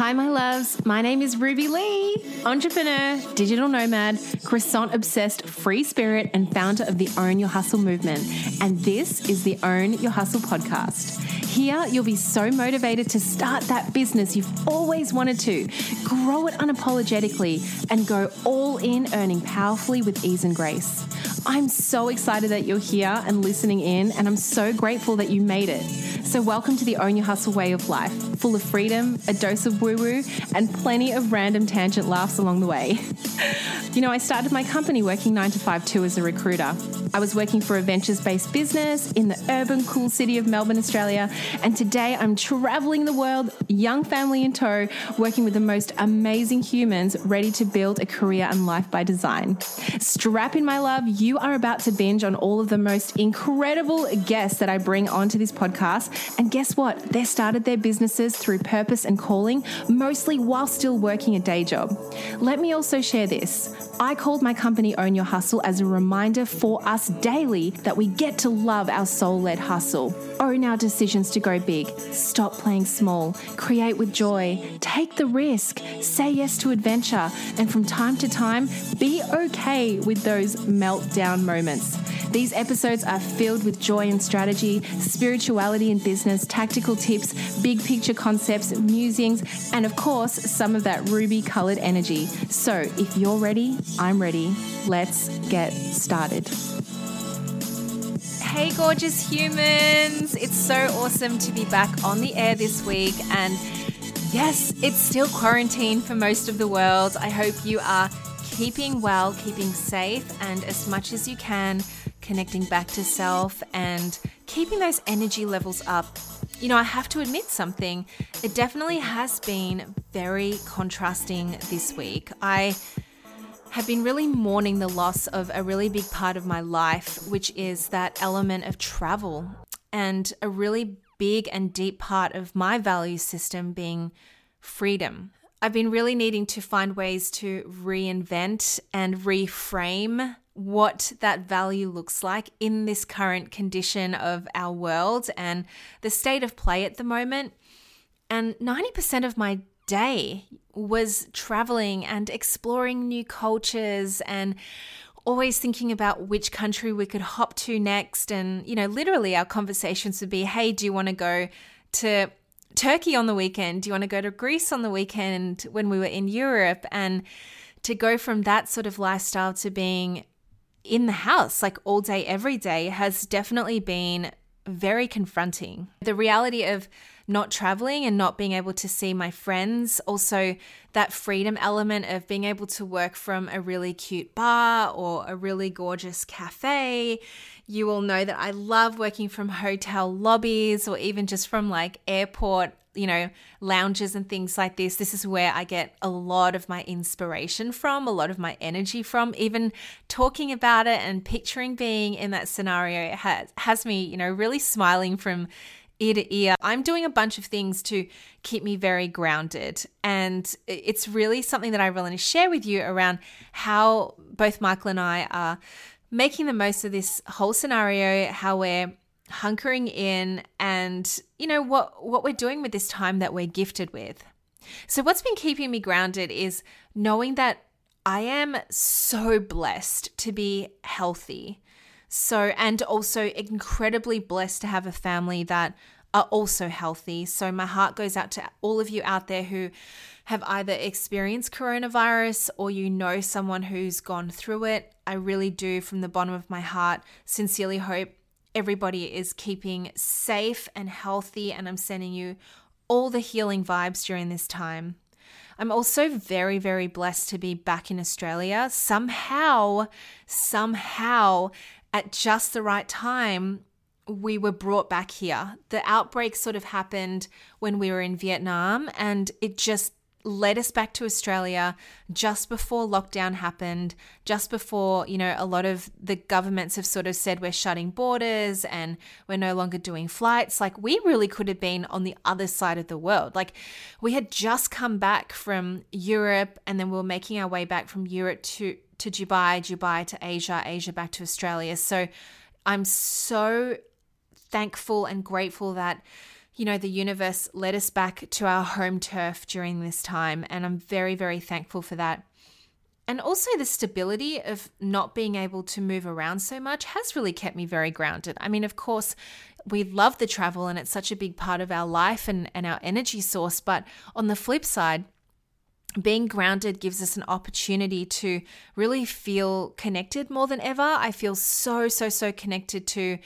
Hi, my loves. My name is Ruby Lee, entrepreneur, digital nomad, croissant obsessed, free spirit, and founder of the Own Your Hustle movement. And this is the Own Your Hustle podcast. Here, you'll be so motivated to start that business you've always wanted to, grow it unapologetically, and go all in earning powerfully with ease and grace. I'm so excited that you're here and listening in, and I'm so grateful that you made it. So, welcome to the Own Your Hustle way of life, full of freedom, a dose of woo woo, and plenty of random tangent laughs along the way. you know, I started my company working nine to five too as a recruiter. I was working for a ventures based business in the urban, cool city of Melbourne, Australia, and today I'm traveling the world, young family in tow, working with the most amazing humans ready to build a career and life by design. Strap in, my love, you are about to binge on all of the most incredible guests that I bring onto this podcast and guess what? They started their businesses through purpose and calling, mostly while still working a day job. Let me also share this. I called my company Own Your Hustle as a reminder for us daily that we get to love our soul led hustle, own our decisions to go big, stop playing small, create with joy, take the risk, say yes to adventure, and from time to time, be okay with those meltdown moments. These episodes are filled with joy and strategy, spirituality and business, tactical tips, big picture concepts, musings, and of course, some of that ruby colored energy. So if you're ready, I'm ready. Let's get started. Hey, gorgeous humans! It's so awesome to be back on the air this week. And yes, it's still quarantine for most of the world. I hope you are keeping well, keeping safe, and as much as you can connecting back to self and keeping those energy levels up. You know, I have to admit something. It definitely has been very contrasting this week. I have been really mourning the loss of a really big part of my life, which is that element of travel, and a really big and deep part of my value system being freedom. I've been really needing to find ways to reinvent and reframe what that value looks like in this current condition of our world and the state of play at the moment. And 90% of my day was traveling and exploring new cultures and always thinking about which country we could hop to next. And, you know, literally our conversations would be hey, do you want to go to Turkey on the weekend? Do you want to go to Greece on the weekend when we were in Europe? And to go from that sort of lifestyle to being in the house, like all day, every day, has definitely been very confronting. The reality of not traveling and not being able to see my friends, also that freedom element of being able to work from a really cute bar or a really gorgeous cafe. You all know that I love working from hotel lobbies or even just from like airport you know, lounges and things like this. This is where I get a lot of my inspiration from, a lot of my energy from. Even talking about it and picturing being in that scenario has, has me, you know, really smiling from ear to ear. I'm doing a bunch of things to keep me very grounded. And it's really something that I really want to share with you around how both Michael and I are making the most of this whole scenario, how we're hunkering in and you know what what we're doing with this time that we're gifted with. So what's been keeping me grounded is knowing that I am so blessed to be healthy. So and also incredibly blessed to have a family that are also healthy. So my heart goes out to all of you out there who have either experienced coronavirus or you know someone who's gone through it. I really do from the bottom of my heart sincerely hope everybody is keeping safe and healthy, and I'm sending you all the healing vibes during this time. I'm also very, very blessed to be back in Australia. Somehow, somehow, at just the right time, we were brought back here. The outbreak sort of happened when we were in Vietnam, and it just led us back to Australia just before lockdown happened, just before, you know, a lot of the governments have sort of said we're shutting borders and we're no longer doing flights. Like, we really could have been on the other side of the world. Like, we had just come back from Europe and then we were making our way back from Europe to, to Dubai, Dubai to Asia, Asia back to Australia. So, I'm so thankful and grateful that you know, the universe led us back to our home turf during this time. And I'm very, very thankful for that. And also, the stability of not being able to move around so much has really kept me very grounded. I mean, of course, we love the travel and it's such a big part of our life and, and our energy source. But on the flip side, being grounded gives us an opportunity to really feel connected more than ever. I feel so, so, so connected to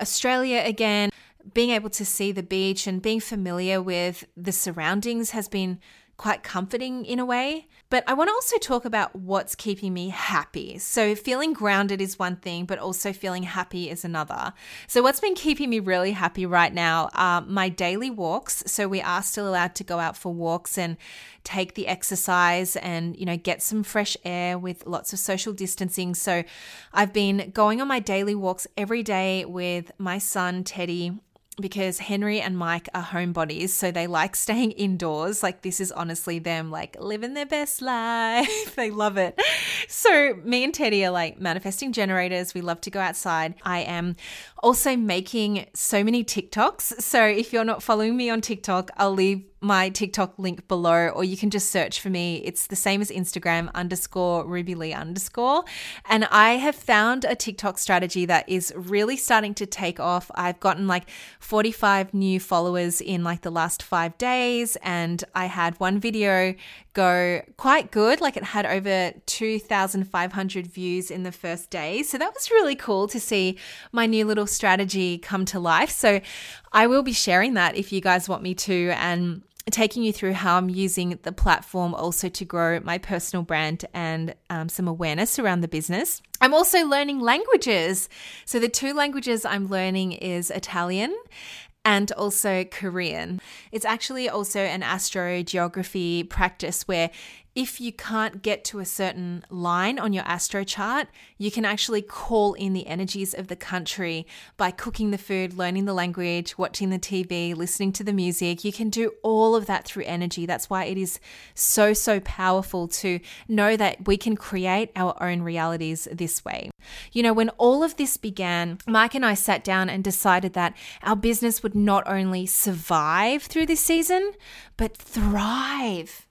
Australia again. Being able to see the beach and being familiar with the surroundings has been quite comforting in a way. But I want to also talk about what's keeping me happy. So, feeling grounded is one thing, but also feeling happy is another. So, what's been keeping me really happy right now are my daily walks. So, we are still allowed to go out for walks and take the exercise and, you know, get some fresh air with lots of social distancing. So, I've been going on my daily walks every day with my son, Teddy because Henry and Mike are homebodies, so they like staying indoors. Like, this is honestly them, like, living their best life. they love it. So, me and Teddy are like manifesting generators. We love to go outside. I am also making so many TikToks. So, if you're not following me on TikTok, I'll leave my TikTok link below, or you can just search for me. It's the same as Instagram underscore Ruby Lee underscore. And I have found a TikTok strategy that is really starting to take off. I've gotten like 45 new followers in like the last five days, and I had one video go quite good. Like it had over 2,500 views in the first day. So that was really cool to see my new little strategy come to life. So I will be sharing that if you guys want me to. And taking you through how I'm using the platform also to grow my personal brand and um, some awareness around the business. I'm also learning languages. So, the two languages I'm learning is Italian and also Korean. It's actually also an astrogeography practice where if you can't get to a certain line on your astro chart, you can actually call in the energies of the country by cooking the food, learning the language, watching the TV, listening to the music. You can do all of that through energy. That's why it is so, so powerful to know that we can create our own realities this way. You know, when all of this began, Mike and I sat down and decided that our business would not only survive through this season, but thrive.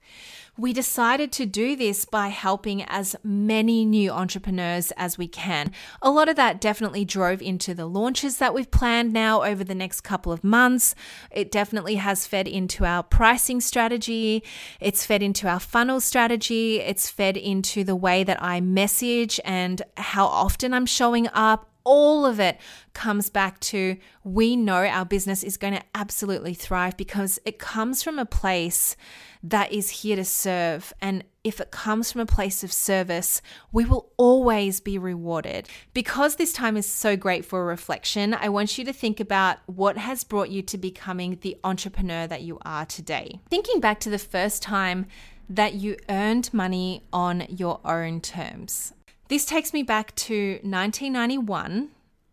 We decided to do this by helping as many new entrepreneurs as we can. A lot of that definitely drove into the launches that we've planned now over the next couple of months. It definitely has fed into our pricing strategy, it's fed into our funnel strategy, it's fed into the way that I message and how often I'm showing up all of it comes back to we know our business is going to absolutely thrive because it comes from a place that is here to serve. And if it comes from a place of service, we will always be rewarded. Because this time is so great for reflection, I want you to think about what has brought you to becoming the entrepreneur that you are today. Thinking back to the first time that you earned money on your own terms. This takes me back to 1991,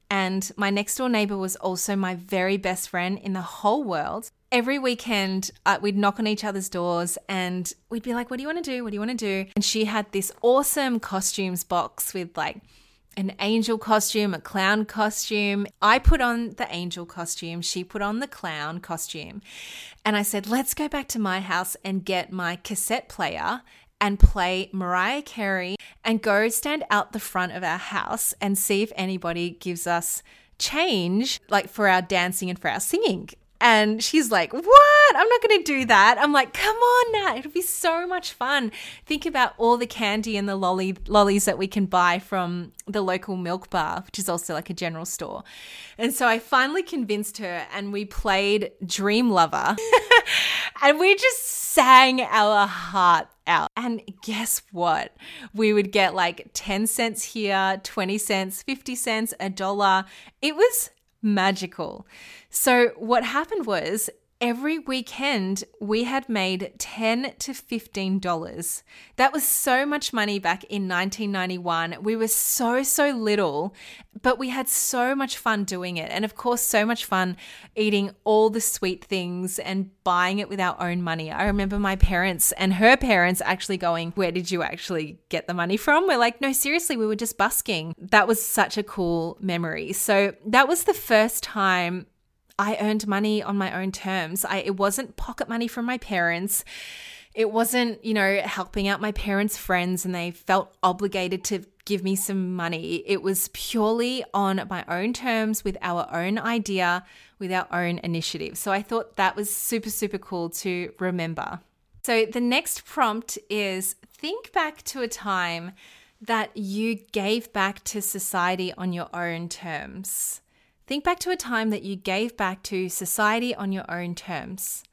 and my next door neighbor was also my very best friend in the whole world. Every weekend, uh, we'd knock on each other's doors and we'd be like, What do you want to do? What do you want to do? And she had this awesome costumes box with like an angel costume, a clown costume. I put on the angel costume, she put on the clown costume. And I said, Let's go back to my house and get my cassette player and play Mariah Carey and go stand out the front of our house and see if anybody gives us change, like for our dancing and for our singing. And she's like, What? I'm not going to do that. I'm like, Come on, Nat. It'll be so much fun. Think about all the candy and the lolly, lollies that we can buy from the local milk bar, which is also like a general store. And so I finally convinced her, and we played Dream Lover. and we just sang our heart out. And guess what? We would get like 10 cents here, 20 cents, 50 cents, a dollar. It was magical. So, what happened was every weekend we had made 10 to 15 dollars. That was so much money back in 1991. We were so so little, but we had so much fun doing it. And of course so much fun eating all the sweet things and buying it with our own money. I remember my parents and her parents actually going, "Where did you actually get the money from?" We're like, "No, seriously, we were just busking." That was such a cool memory. So, that was the first time I earned money on my own terms. I, it wasn't pocket money from my parents. It wasn't, you know, helping out my parents' friends and they felt obligated to give me some money. It was purely on my own terms with our own idea, with our own initiative. So I thought that was super, super cool to remember. So the next prompt is think back to a time that you gave back to society on your own terms. Think back to a time that you gave back to society on your own terms.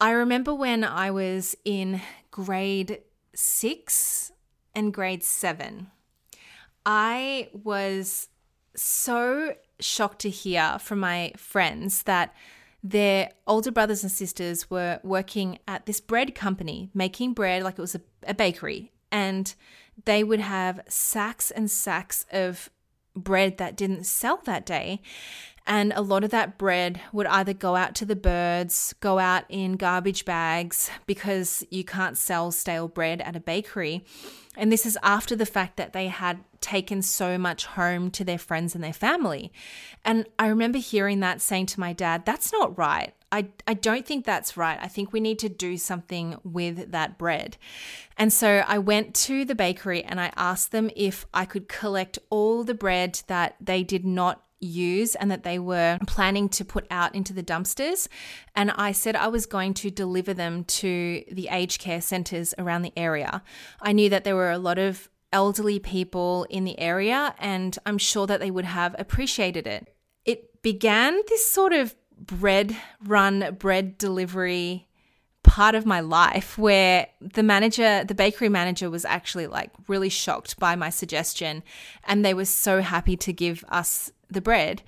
I remember when I was in grade six and grade seven, I was so shocked to hear from my friends that their older brothers and sisters were working at this bread company, making bread like it was a, a bakery. And they would have sacks and sacks of bread that didn't sell that day. And a lot of that bread would either go out to the birds, go out in garbage bags because you can't sell stale bread at a bakery. And this is after the fact that they had taken so much home to their friends and their family. And I remember hearing that saying to my dad, that's not right. I, I don't think that's right. I think we need to do something with that bread. And so I went to the bakery and I asked them if I could collect all the bread that they did not use and that they were planning to put out into the dumpsters. And I said I was going to deliver them to the aged care centres around the area. I knew that there were a lot of elderly people in the area, and I'm sure that they would have appreciated it. It began this sort of bread run, bread delivery part of my life where the manager, the bakery manager, was actually like really shocked by my suggestion and they were so happy to give us the bread.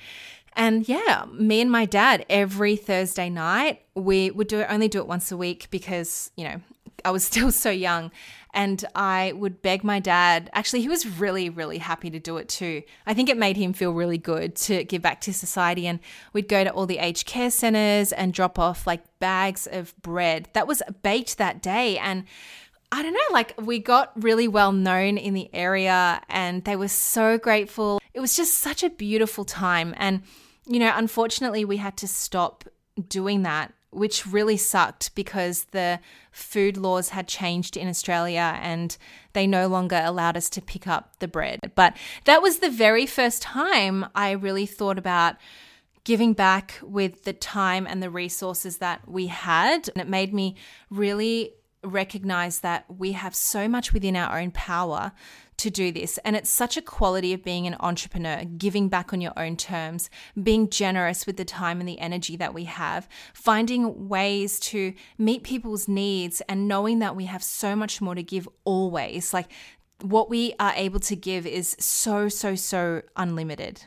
And yeah, me and my dad every Thursday night, we would do it, only do it once a week because, you know, I was still so young and I would beg my dad. Actually, he was really, really happy to do it too. I think it made him feel really good to give back to society. And we'd go to all the aged care centers and drop off like bags of bread that was baked that day. And I don't know, like we got really well known in the area and they were so grateful. It was just such a beautiful time. And, you know, unfortunately, we had to stop doing that which really sucked because the food laws had changed in Australia and they no longer allowed us to pick up the bread. But that was the very first time I really thought about giving back with the time and the resources that we had. And it made me really recognize that we have so much within our own power to do this. And it's such a quality of being an entrepreneur, giving back on your own terms, being generous with the time and the energy that we have, finding ways to meet people's needs, and knowing that we have so much more to give always. Like what we are able to give is so, so, so unlimited.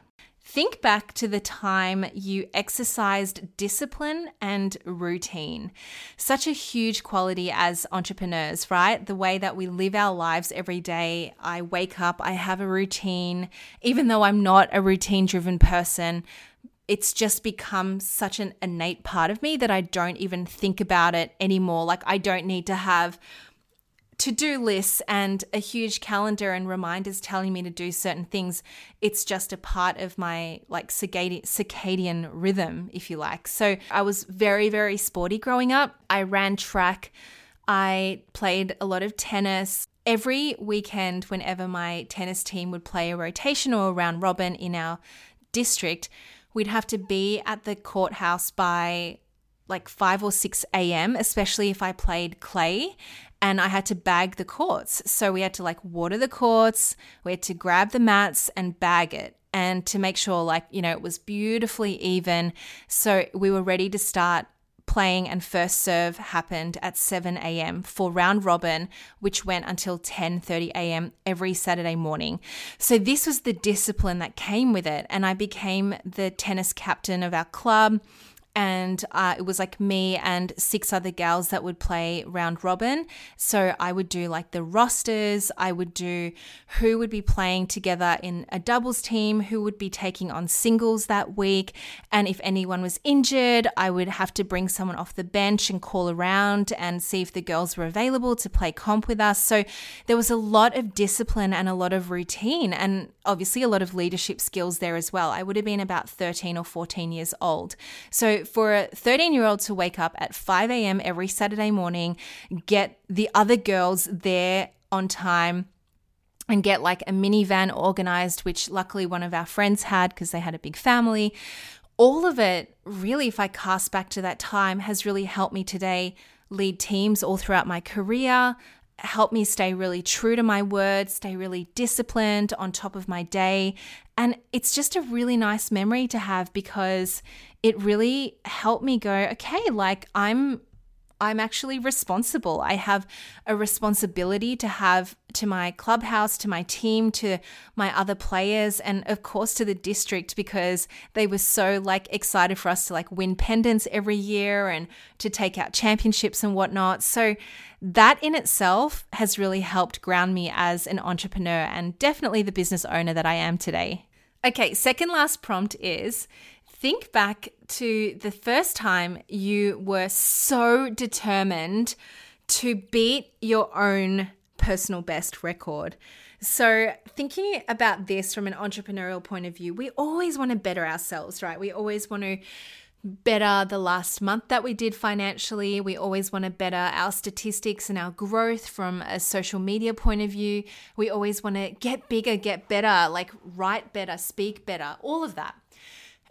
Think back to the time you exercised discipline and routine. Such a huge quality as entrepreneurs, right? The way that we live our lives every day. I wake up, I have a routine, even though I'm not a routine driven person. It's just become such an innate part of me that I don't even think about it anymore. Like, I don't need to have to do lists and a huge calendar and reminders telling me to do certain things. It's just a part of my like circadian rhythm, if you like. So I was very, very sporty growing up. I ran track, I played a lot of tennis. Every weekend, whenever my tennis team would play a rotation or a round robin in our district, we'd have to be at the courthouse by like 5 or 6 a.m., especially if I played clay and I had to bag the courts. So we had to like water the courts, we had to grab the mats and bag it and to make sure like, you know, it was beautifully even. So we were ready to start playing and first serve happened at 7 a.m. for round robin, which went until 10:30 a.m. every Saturday morning. So this was the discipline that came with it and I became the tennis captain of our club and uh, it was like me and six other gals that would play round robin. So I would do like the rosters, I would do who would be playing together in a doubles team, who would be taking on singles that week, and if anyone was injured, I would have to bring someone off the bench and call around and see if the girls were available to play comp with us. So there was a lot of discipline and a lot of routine, and obviously a lot of leadership skills there as well. I would have been about 13 or 14 years old. So for a 13 year old to wake up at 5 a.m. every Saturday morning, get the other girls there on time, and get like a minivan organized, which luckily one of our friends had because they had a big family. All of it, really, if I cast back to that time, has really helped me today lead teams all throughout my career, help me stay really true to my word, stay really disciplined on top of my day. And it's just a really nice memory to have because it really helped me go, okay, like I'm I'm actually responsible. I have a responsibility to have to my clubhouse, to my team, to my other players, and of course to the district because they were so like excited for us to like win pennants every year and to take out championships and whatnot. So that in itself has really helped ground me as an entrepreneur and definitely the business owner that I am today. Okay, second last prompt is think back to the first time you were so determined to beat your own personal best record. So, thinking about this from an entrepreneurial point of view, we always want to better ourselves, right? We always want to better the last month that we did financially. We always want to better our statistics and our growth from a social media point of view. We always want to get bigger, get better, like write better, speak better, all of that.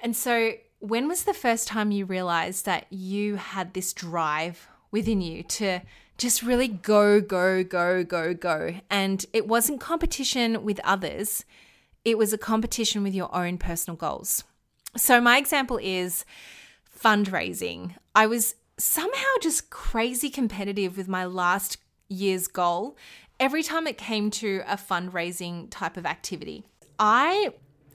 And so, when was the first time you realized that you had this drive within you to just really go, go, go, go, go? And it wasn't competition with others, it was a competition with your own personal goals. So, my example is fundraising. I was somehow just crazy competitive with my last year's goal every time it came to a fundraising type of activity. I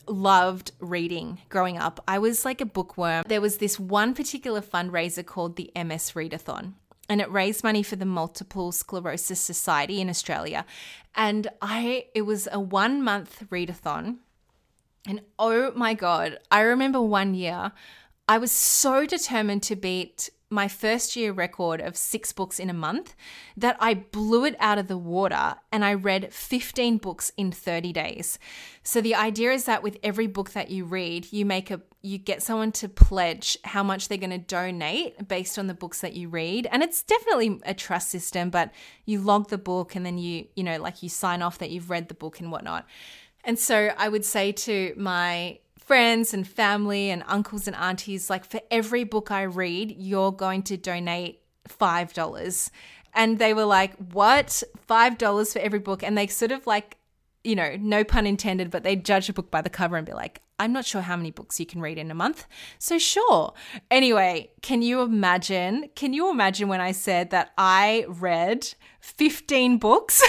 loved reading growing up. I was like a bookworm. There was this one particular fundraiser called the MS Readathon and it raised money for the Multiple Sclerosis Society in Australia. And I it was a 1 month readathon. And oh my god, I remember one year I was so determined to beat my first year record of six books in a month that I blew it out of the water and I read 15 books in 30 days. So the idea is that with every book that you read, you make a you get someone to pledge how much they're going to donate based on the books that you read. And it's definitely a trust system, but you log the book and then you, you know, like you sign off that you've read the book and whatnot. And so I would say to my friends and family and uncles and aunties, like for every book I read, you're going to donate $5. And they were like, What? $5 for every book? And they sort of like, you know, no pun intended, but they judge a book by the cover and be like, I'm not sure how many books you can read in a month. So, sure. Anyway, can you imagine? Can you imagine when I said that I read 15 books?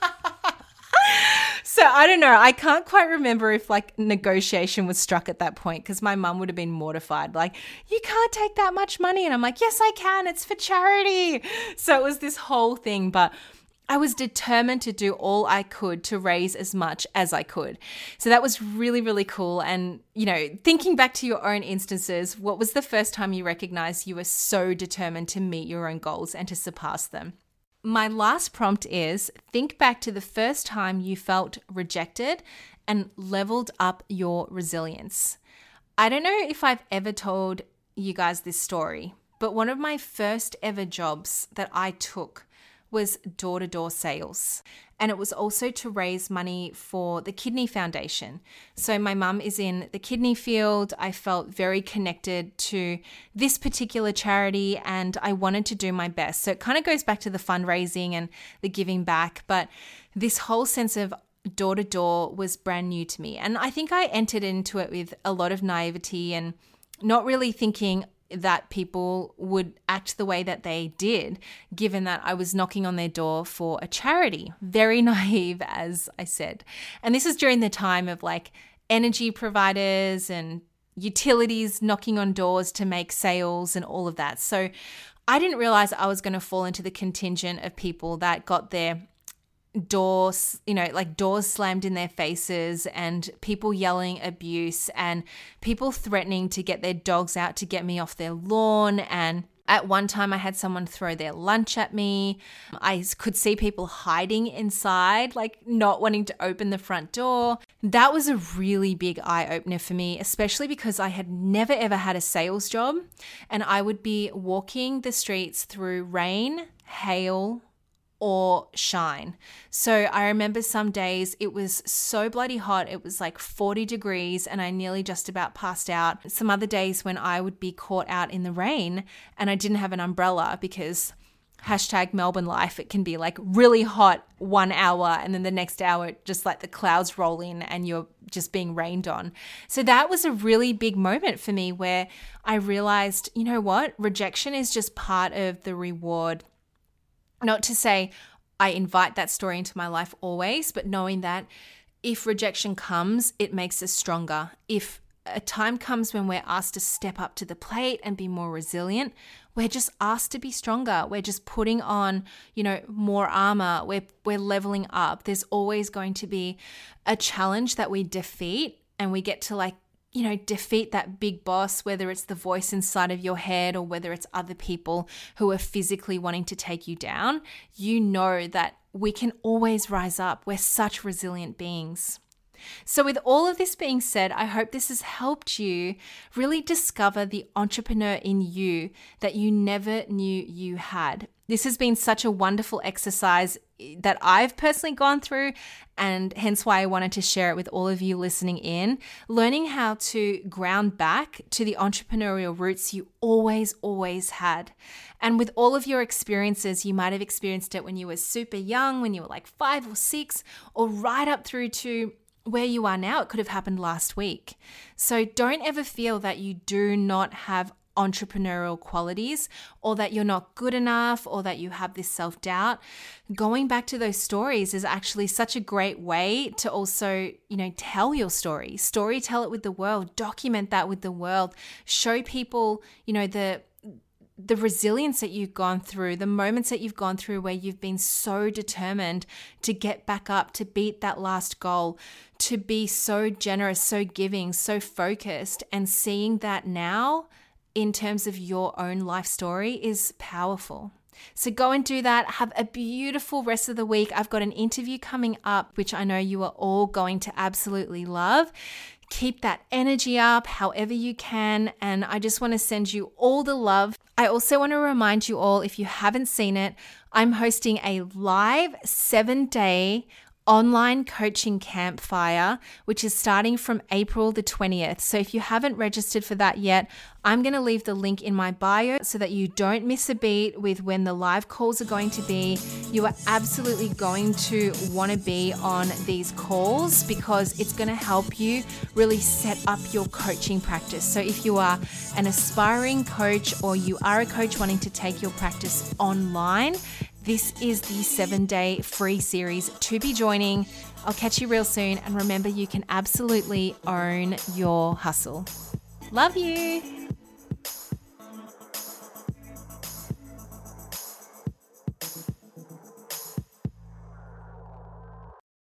So I don't know. I can't quite remember if like negotiation was struck at that point because my mum would have been mortified. Like, you can't take that much money. And I'm like, yes, I can. It's for charity. So it was this whole thing. But I was determined to do all I could to raise as much as I could. So that was really, really cool. And, you know, thinking back to your own instances, what was the first time you recognized you were so determined to meet your own goals and to surpass them? My last prompt is think back to the first time you felt rejected and leveled up your resilience. I don't know if I've ever told you guys this story, but one of my first ever jobs that I took was door to door sales. And it was also to raise money for the Kidney Foundation. So, my mum is in the kidney field. I felt very connected to this particular charity and I wanted to do my best. So, it kind of goes back to the fundraising and the giving back. But this whole sense of door to door was brand new to me. And I think I entered into it with a lot of naivety and not really thinking, that people would act the way that they did, given that I was knocking on their door for a charity. Very naive, as I said. And this is during the time of like energy providers and utilities knocking on doors to make sales and all of that. So I didn't realize I was going to fall into the contingent of people that got their doors, you know, like doors slammed in their faces and people yelling abuse and people threatening to get their dogs out to get me off their lawn and at one time, I had someone throw their lunch at me. I could see people hiding inside, like not wanting to open the front door. That was a really big eye opener for me, especially because I had never ever had a sales job. And I would be walking the streets through rain, hail, or shine. So I remember some days it was so bloody hot, it was like 40 degrees, and I nearly just about passed out. Some other days when I would be caught out in the rain and I didn't have an umbrella because hashtag Melbourne life, it can be like really hot one hour and then the next hour, just like the clouds roll in and you're just being rained on. So that was a really big moment for me where I realized, you know what? Rejection is just part of the reward not to say I invite that story into my life always, but knowing that if rejection comes, it makes us stronger. If a time comes when we're asked to step up to the plate and be more resilient, we're just asked to be stronger. We're just putting on, you know, more armor. We're we're leveling up. There's always going to be a challenge that we defeat and we get to like you know, defeat that big boss, whether it's the voice inside of your head or whether it's other people who are physically wanting to take you down, you know that we can always rise up. We're such resilient beings. So, with all of this being said, I hope this has helped you really discover the entrepreneur in you that you never knew you had. This has been such a wonderful exercise that I've personally gone through, and hence why I wanted to share it with all of you listening in. Learning how to ground back to the entrepreneurial roots you always, always had. And with all of your experiences, you might have experienced it when you were super young, when you were like five or six, or right up through to where you are now. It could have happened last week. So don't ever feel that you do not have entrepreneurial qualities or that you're not good enough or that you have this self doubt, going back to those stories is actually such a great way to also, you know, tell your story, story tell it with the world, document that with the world, show people, you know, the the resilience that you've gone through, the moments that you've gone through where you've been so determined to get back up, to beat that last goal, to be so generous, so giving, so focused, and seeing that now in terms of your own life story is powerful. So go and do that. Have a beautiful rest of the week. I've got an interview coming up, which I know you are all going to absolutely love. Keep that energy up however you can. And I just want to send you all the love. I also want to remind you all if you haven't seen it, I'm hosting a live seven day online coaching campfire, which is starting from April the 20th. So if you haven't registered for that yet, I'm going to leave the link in my bio so that you don't miss a beat with when the live calls are going to be. You are absolutely going to want to be on these calls because it's going to help you really set up your coaching practice. So if you are an aspiring coach or you are a coach wanting to take your practice online, this is the seven day free series to be joining. I'll catch you real soon. And remember, you can absolutely own your hustle. Love you.